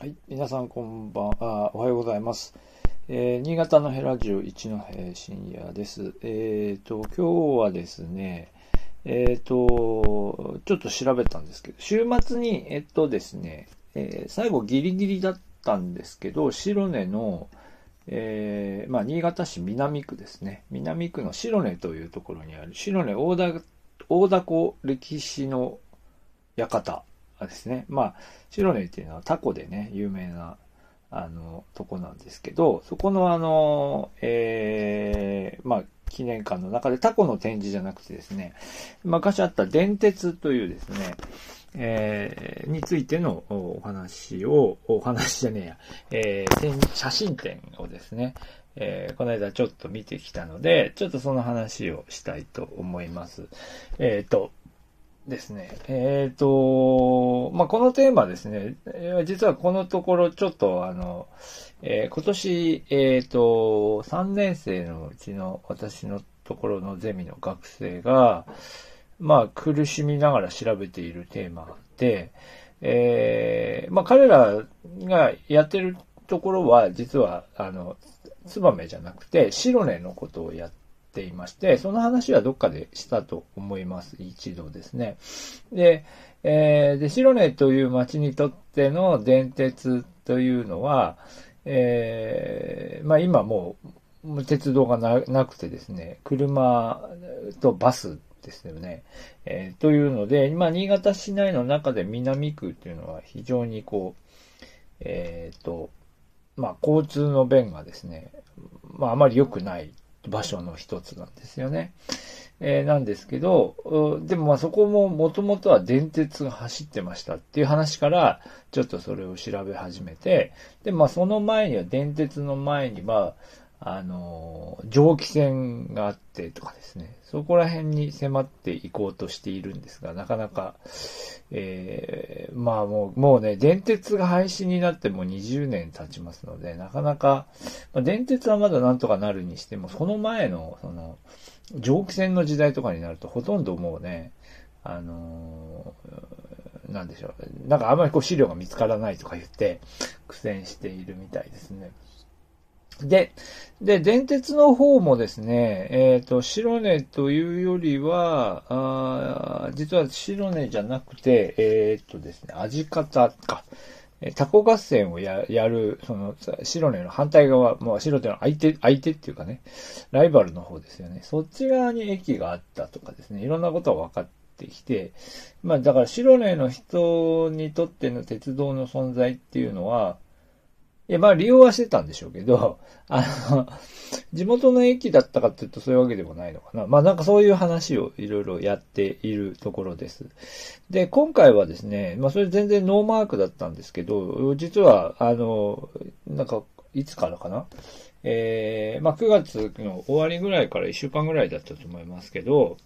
はい、皆さんこんばんあ、おはようございます。えー新潟のヘラジオ一戸深夜です。えっ、と、今日はですね、えっ、と、ちょっと調べたんですけど、週末に、えっとですね、え最後ギリギリだったんですけど、白根の、えーまあ、新潟市南区ですね。南区の白根というところにある、白根大田、大田湖歴史の館ですね。まあ、白根っていうのはタコでね、有名な、あの、とこなんですけど、そこのあの、えーまあ、記念館の中でタコの展示じゃなくてですね、昔あった電鉄というですね、えーについてのお話を、お話じゃねえや、えー写真展をですね、えーこの間ちょっと見てきたので、ちょっとその話をしたいと思います。えっ、と、ですね。えっ、と、まあ、このテーマですね、実はこのところちょっとあの、えー今年、えっ、と、3年生のうちの私のところのゼミの学生が、まあ、苦しみながら調べているテーマで、えーまあ、彼らがやってるところは、実は、あの、ツバメじゃなくて、白根のことをやっていまして、その話はどっかでしたと思います。一度ですね。で、えーで、白根という町にとっての電鉄というのは、えーまあ今もう、鉄道がなくてですね、車とバスですよね。えーというので、今、新潟市内の中で南区っていうのは非常にこう、えっ、と、まあ、交通の便がですね、まあ、あまり良くない場所の一つなんですよね。えーなんですけど、でもまあそこももともとは電鉄が走ってましたっていう話から、ちょっとそれを調べ始めて、で、まあその前には、電鉄の前には、あの、蒸気船があってとかですね、そこら辺に迫っていこうとしているんですが、なかなか、えーまあもう、もうね、電鉄が廃止になってもう20年経ちますので、なかなか、まあ、電鉄はまだなんとかなるにしても、その前の、その、蒸気船の時代とかになると、ほとんどもうね、あのーなんでしょう。なんかあんまりこう資料が見つからないとか言って、苦戦しているみたいですね。で、で、電鉄の方もですね、えっ、と、白根というよりは、あ実は白根じゃなくて、えっ、とですね、味方か。タコ合戦をややる、その、白根の反対側、もう白根の相手、相手っていうかね、ライバルの方ですよね。そっち側に駅があったとかですね、いろんなことが分かってきて、まあだから白根の人にとっての鉄道の存在っていうのは、いや、まあ利用はしてたんでしょうけど、あの、地元の駅だったかっていうとそういうわけでもないのかな。まあなんかそういう話をいろいろやっているところです。で、今回はですね、まあそれ全然ノーマークだったんですけど、実は、あの、なんか、いつからかな？えー、まあ9月の終わりぐらいから1週間ぐらいだったと思いますけど、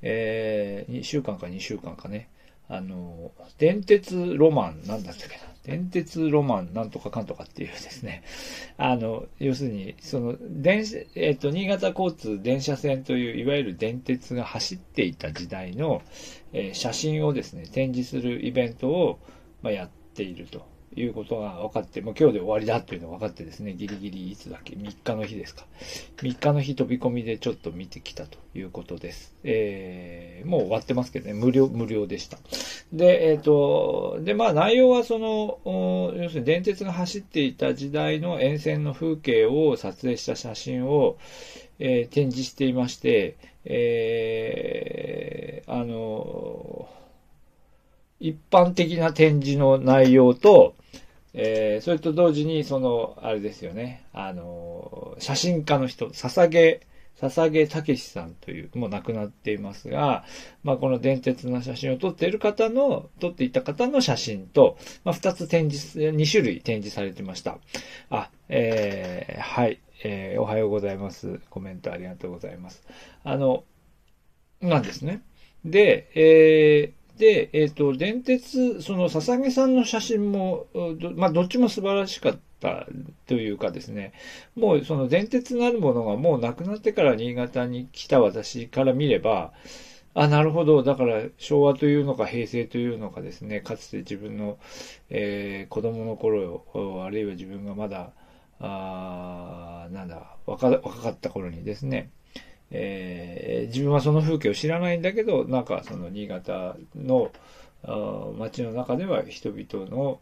えー、2週間か2週間かね、あの、電鉄ロマン、なんだったっけな。電鉄ロマンなんとかかんとかっていうですね。あの、要するに、その、電車、えっ、と、新潟交通電車線という、いわゆる電鉄が走っていた時代の、えー写真をですね、展示するイベントを、まあ、やっているということが分かって、もう今日で終わりだっていうのが分かってですね、ギリギリいつだっけ ?3 日の日ですか。3日の日飛び込みでちょっと見てきたということです。えー、もう終わってますけどね、無料、無料でした。で、えっ、と、で、まあ内容はその、要するに電鉄が走っていた時代の沿線の風景を撮影した写真を、えー展示していまして、えーあの、一般的な展示の内容と、えーそれと同時に、その、あれですよね、あの、写真家の人、笹毛、笹毛武さんという、もう亡くなっていますが、まあ、この電鉄の写真を撮っている方の、撮っていた方の写真と、まあ、二つ展示、二種類展示されてました。あ、えーはい、えーおはようございます。コメントありがとうございます。あの、なんですね。で、えーで、えっ、と、電鉄、その、笹毛さんの写真も、どまあ、どっちも素晴らしかったというかですね、もうその電鉄なるものがもうなくなってから新潟に来た私から見れば、あ、なるほど。だから、昭和というのか平成というのかですね、かつて自分の、えー、子供の頃、あるいは自分がまだ、あなんだ若、若かった頃にですね、えー、自分はその風景を知らないんだけど、なんかその新潟の街の中では人々の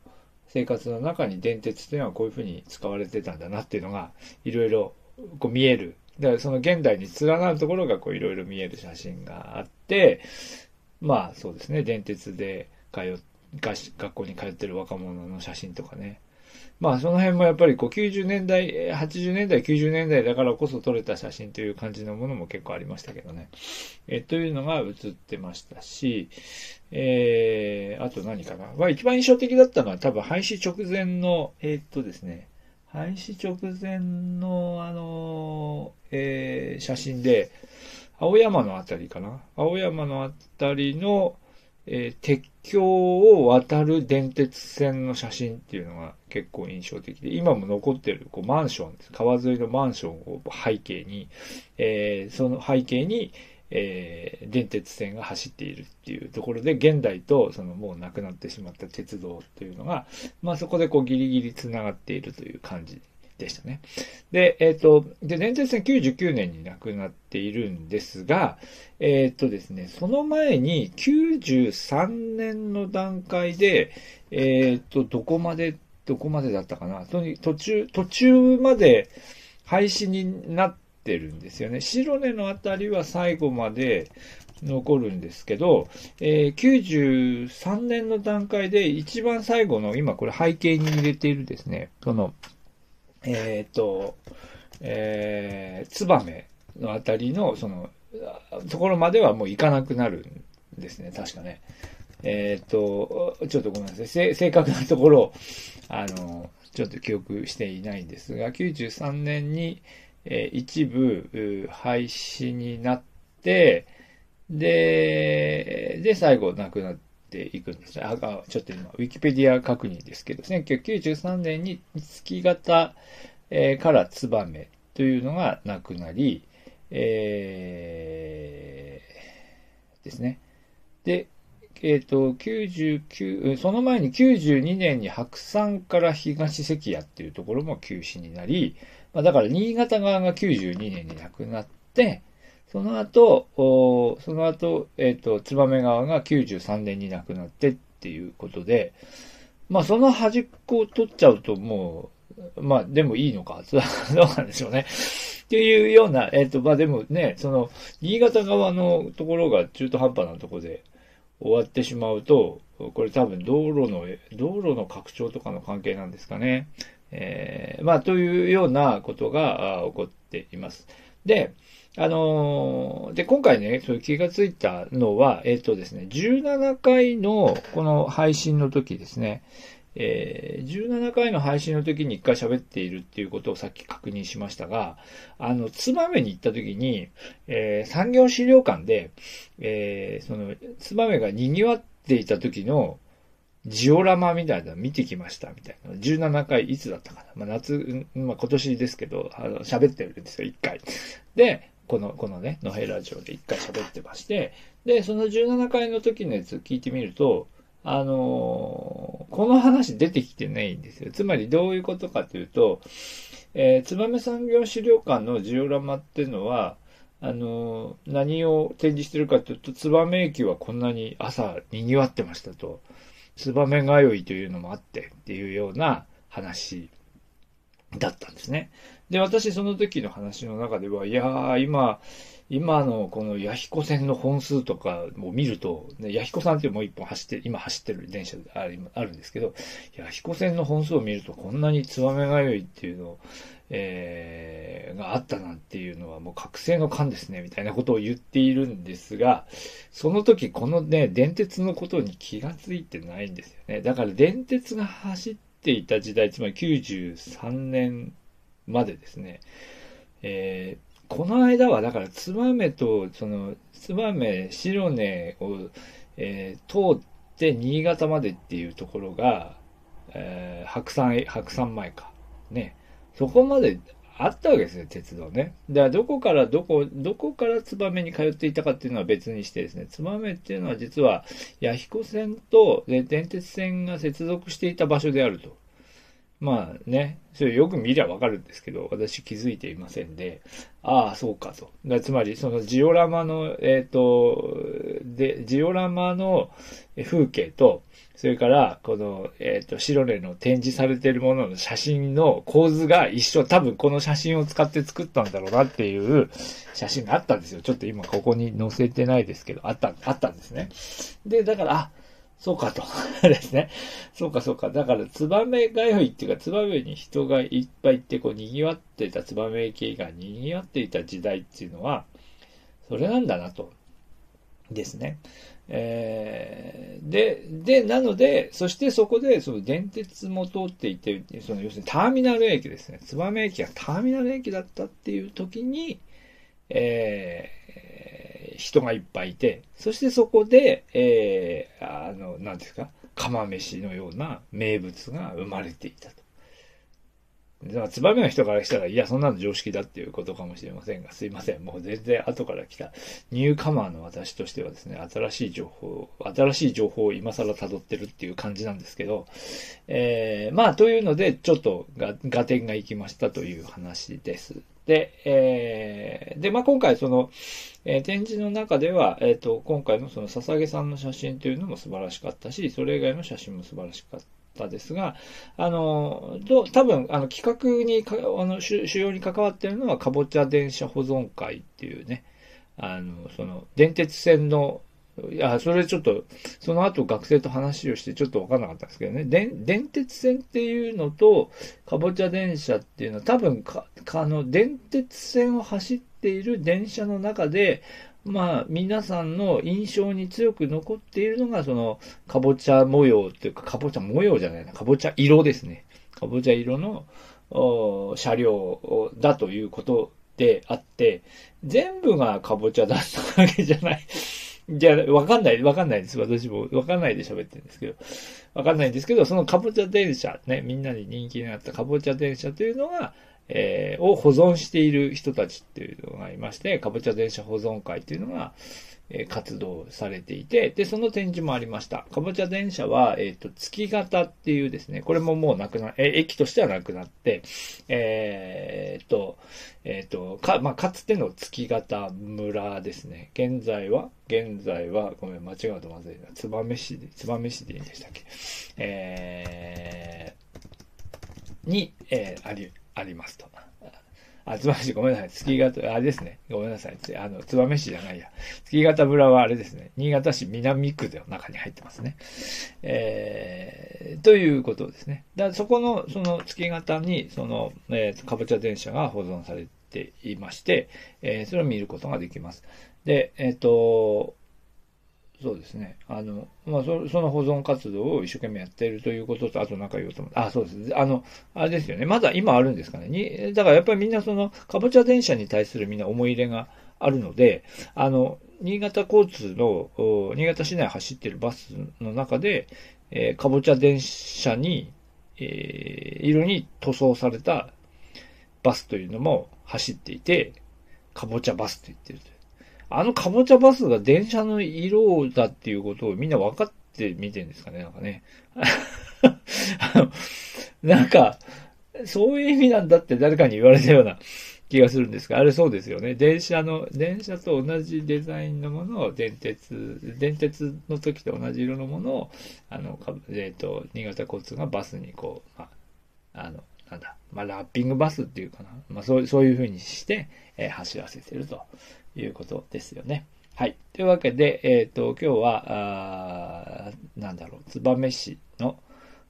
生活の中に電鉄というのはこういうふうに使われてたんだなっていうのが、いろいろこう見える。だからその現代に連なるところがこういろいろ見える写真があって、まあそうですね、電鉄で通学校に通ってる若者の写真とかね、まあその辺もやっぱりこう90年代、80年代、90年代だからこそ撮れた写真という感じのものも結構ありましたけどね。えというのが写ってましたし、えー、あと何かな。まあ一番印象的だったのは多分廃止直前の、えー、っとですね、廃止直前のあの、えー、写真で、青山のあたりかな。青山のあたりの、えー、鉄橋を渡る電鉄線の写真っていうのが結構印象的で、今も残ってるこうマンションです。川沿いのマンションを背景に、えー、その背景に、えー、電鉄線が走っているっていうところで、現代とそのもうなくなってしまった鉄道というのが、まあそこでこうギリギリ繋がっているという感じでしたね。で、えっ、ー、と、で、電鉄線99年に亡くなっているんですが、えっ、ー、とですね、その前に93年の段階で、えっ、ー、と、どこまで、どこまでだったかな？途中、途中まで廃止になってるんですよね。白根のあたりは最後まで残るんですけど、えー、93年の段階で一番最後の、今これ背景に入れているですね、その、えっ、ー、と、えー、ツバメのあたりの、その、ところまではもう行かなくなるんですね、確かね。えっ、ー、と、ちょっとごめんなさい。正確なところを、あの、ちょっと記憶していないんですが、93年に、えー、一部廃止になって、で、で、最後亡くなっっていくんですね。あ、ちょっと今、ウィキペディア確認ですけど、1993年に月型、えー、からツバメというのがなくなり、えー、ですね。で、えっ、ー、と、99、その前に92年に白山から東関谷っていうところも休止になり、まあ、だから新潟側が92年に亡くなって、その後、その後、えっ、ー、と、燕川が93年に亡くなってっていうことで、まあその端っこを取っちゃうともう、まあでもいいのか、どうなんでしょうね。っていうような、えっ、ー、と、まあでもね、その、新潟側のところが中途半端なところで終わってしまうと、これ多分道路の、道路の拡張とかの関係なんですかね。えー、まあというようなことが起こっています。で、あのー、で、今回ね、そう気がついたのは、えっ、ー、とですね、17回のこの配信の時ですね、えー、17回の配信の時に一回喋っているっていうことをさっき確認しましたが、あの、つばめに行った時に、えー、産業資料館で、えー、その、つばめが賑わっていた時の、ジオラマみたいなの見てきました、みたいな。17回いつだったかな。まあ、夏、まあ、今年ですけど、あの、喋ってるんですよ、1回。で、この、このね、ノヘラジオで1回喋ってまして、で、その17回の時のやつ聞いてみると、あのー、この話出てきてないんですよ。つまりどういうことかというと、えー、燕産業資料館のジオラマっていうのは、あのー、何を展示してるかというと、燕駅はこんなに朝賑わってましたと。ツバメ通いというのもあってっていうような話だったんですね。で、私その時の話の中では、いやー、今、今のこの弥彦線の本数とかを見ると、ね、弥彦さんってもう一本走って、今走ってる電車あるんですけど、弥彦線の本数を見るとこんなにツバメが良いっていうのを、えー、があったなんていうのはもう覚醒の感ですね、みたいなことを言っているんですが、その時このね、電鉄のことに気がついてないんですよね。だから電鉄が走っていた時代、つまり93年までですね、えーこの間はだからツバメと、その、ツバメ、白根を、えー、通って新潟までっていうところが、えー、白山、白山前か。ね。そこまであったわけですね、鉄道ね。だからどこからどこ、どこから燕に通っていたかっていうのは別にしてですね、燕っていうのは実は、弥彦線と電鉄線が接続していた場所であると。まあね、それよく見りゃわかるんですけど、私気づいていませんで、ああ、そうかと。だつまり、そのジオラマの、えっ、ー、と、で、ジオラマの風景と、それから、この、えっ、ー、と、白根の展示されているものの写真の構図が一緒、多分この写真を使って作ったんだろうなっていう写真があったんですよ。ちょっと今ここに載せてないですけど、あった、あったんですね。で、だから、あ、そうかと。ですね。そうかそうか。だから、ツバメ通いっていうか、ツバメに人がいっぱいいて、こう、賑わっていた、ツバメ駅が賑わっていた時代っていうのは、それなんだなと。ですね。えー、で、で、なので、そしてそこで、その電鉄も通っていて、その要するにターミナル駅ですね。ツバメ駅がターミナル駅だったっていう時に、え人がいっぱいいて、そしてそこで、えー、あの、何ですか、釜飯のような名物が生まれていたと。だから、ツバメの人からしたら、いや、そんなの常識だっていうことかもしれませんが、すいません。もう全然後から来たニューカマーの私としてはですね、新しい情報、新しい情報を今更辿ってるっていう感じなんですけど、えー、まあ、というので、ちょっとが、合点がいきましたという話です。で、えー、で、まあ、今回その、えー、展示の中では、えっ、ー、と、今回のその捧げさんの写真というのも素晴らしかったし、それ以外の写真も素晴らしかったですが、あの、と多分、あの、企画にか、あの、主要に関わっているのは、かぼちゃ電車保存会っていうね、あの、その、電鉄線のいや、それちょっと、その後学生と話をしてちょっとわかんなかったんですけどね。電、電鉄線っていうのと、かぼちゃ電車っていうのは多分か、あの、電鉄線を走っている電車の中で、まあ、皆さんの印象に強く残っているのが、その、かぼちゃ模様っていうか、かぼちゃ模様じゃないな、かぼちゃ色ですね。かぼちゃ色の車両だということであって、全部がかぼちゃだったわけじゃないじゃあ、わかんない、わかんないです。私もわかんないで喋ってるんですけど。わかんないんですけど、そのカボチャ電車、ね、みんなに人気になったカボチャ電車というのが、えー、を保存している人たちっていうのがいまして、かぼちゃ電車保存会っていうのが、え活動されていて、で、その展示もありました。かぼちゃ電車は、えっ、ー、と、月型っていうですね、これももうなくな、え駅としてはなくなって、えっ、と、えっ、と、か、まあ、かつての月型村ですね。現在は、現在は、ごめん、間違うとまずいな。燕市で、燕市でいいんでしたっけ？えー、に、えー、あり、ありますと。あ、つばめし、ごめんなさい。月形、あれですね。ごめんなさい。あの、つばめ市じゃないや。月形村はあれですね。新潟市南区で中に入ってますね。えー、ということですね。だそこの、その月形に、その、えー、かぼちゃ電車が保存されていまして、えー、それを見ることができます。で、えっ、ー、と、そうですね。あの、まあそ、の保存活動を一生懸命やっているということと、あと何か言おうと思う。あ、そうです。あの、あれですよね。まだ今あるんですかね。に、だからやっぱりみんなその、かぼちゃ電車に対するみんな思い入れがあるので、あの、新潟交通の、新潟市内走ってるバスの中で、えー、かぼちゃ電車に、えー、色に塗装されたバスというのも走っていて、かぼちゃバスと言ってると。あのかぼちゃバスが電車の色だっていうことをみんな分かって見てるんですかねなんかね。なんか、そういう意味なんだって誰かに言われたような気がするんですが、あれそうですよね。電車の、電車と同じデザインのものを電鉄、電鉄の時と同じ色のものを、あの、えっ、ー、と、新潟交通がバスにこう、まあ、あの、な、まあ、ラッピングバスっていうかな。まあ、そう、そういう風にして、えー、走らせてるということですよね。はい。というわけで、えっ、ー、と、今日は、あなんだろう、燕市の、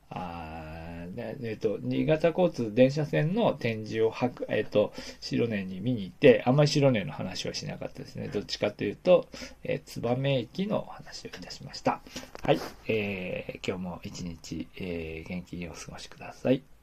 あえっ、ー、と、新潟交通電車線の展示をはく、えっ、ー、と、白根に見に行って、あんまり白根の話はしなかったですね。どっちかというと、えー、燕駅の話をいたしました。はい。えー、今日も一日、えー、元気にお過ごしください。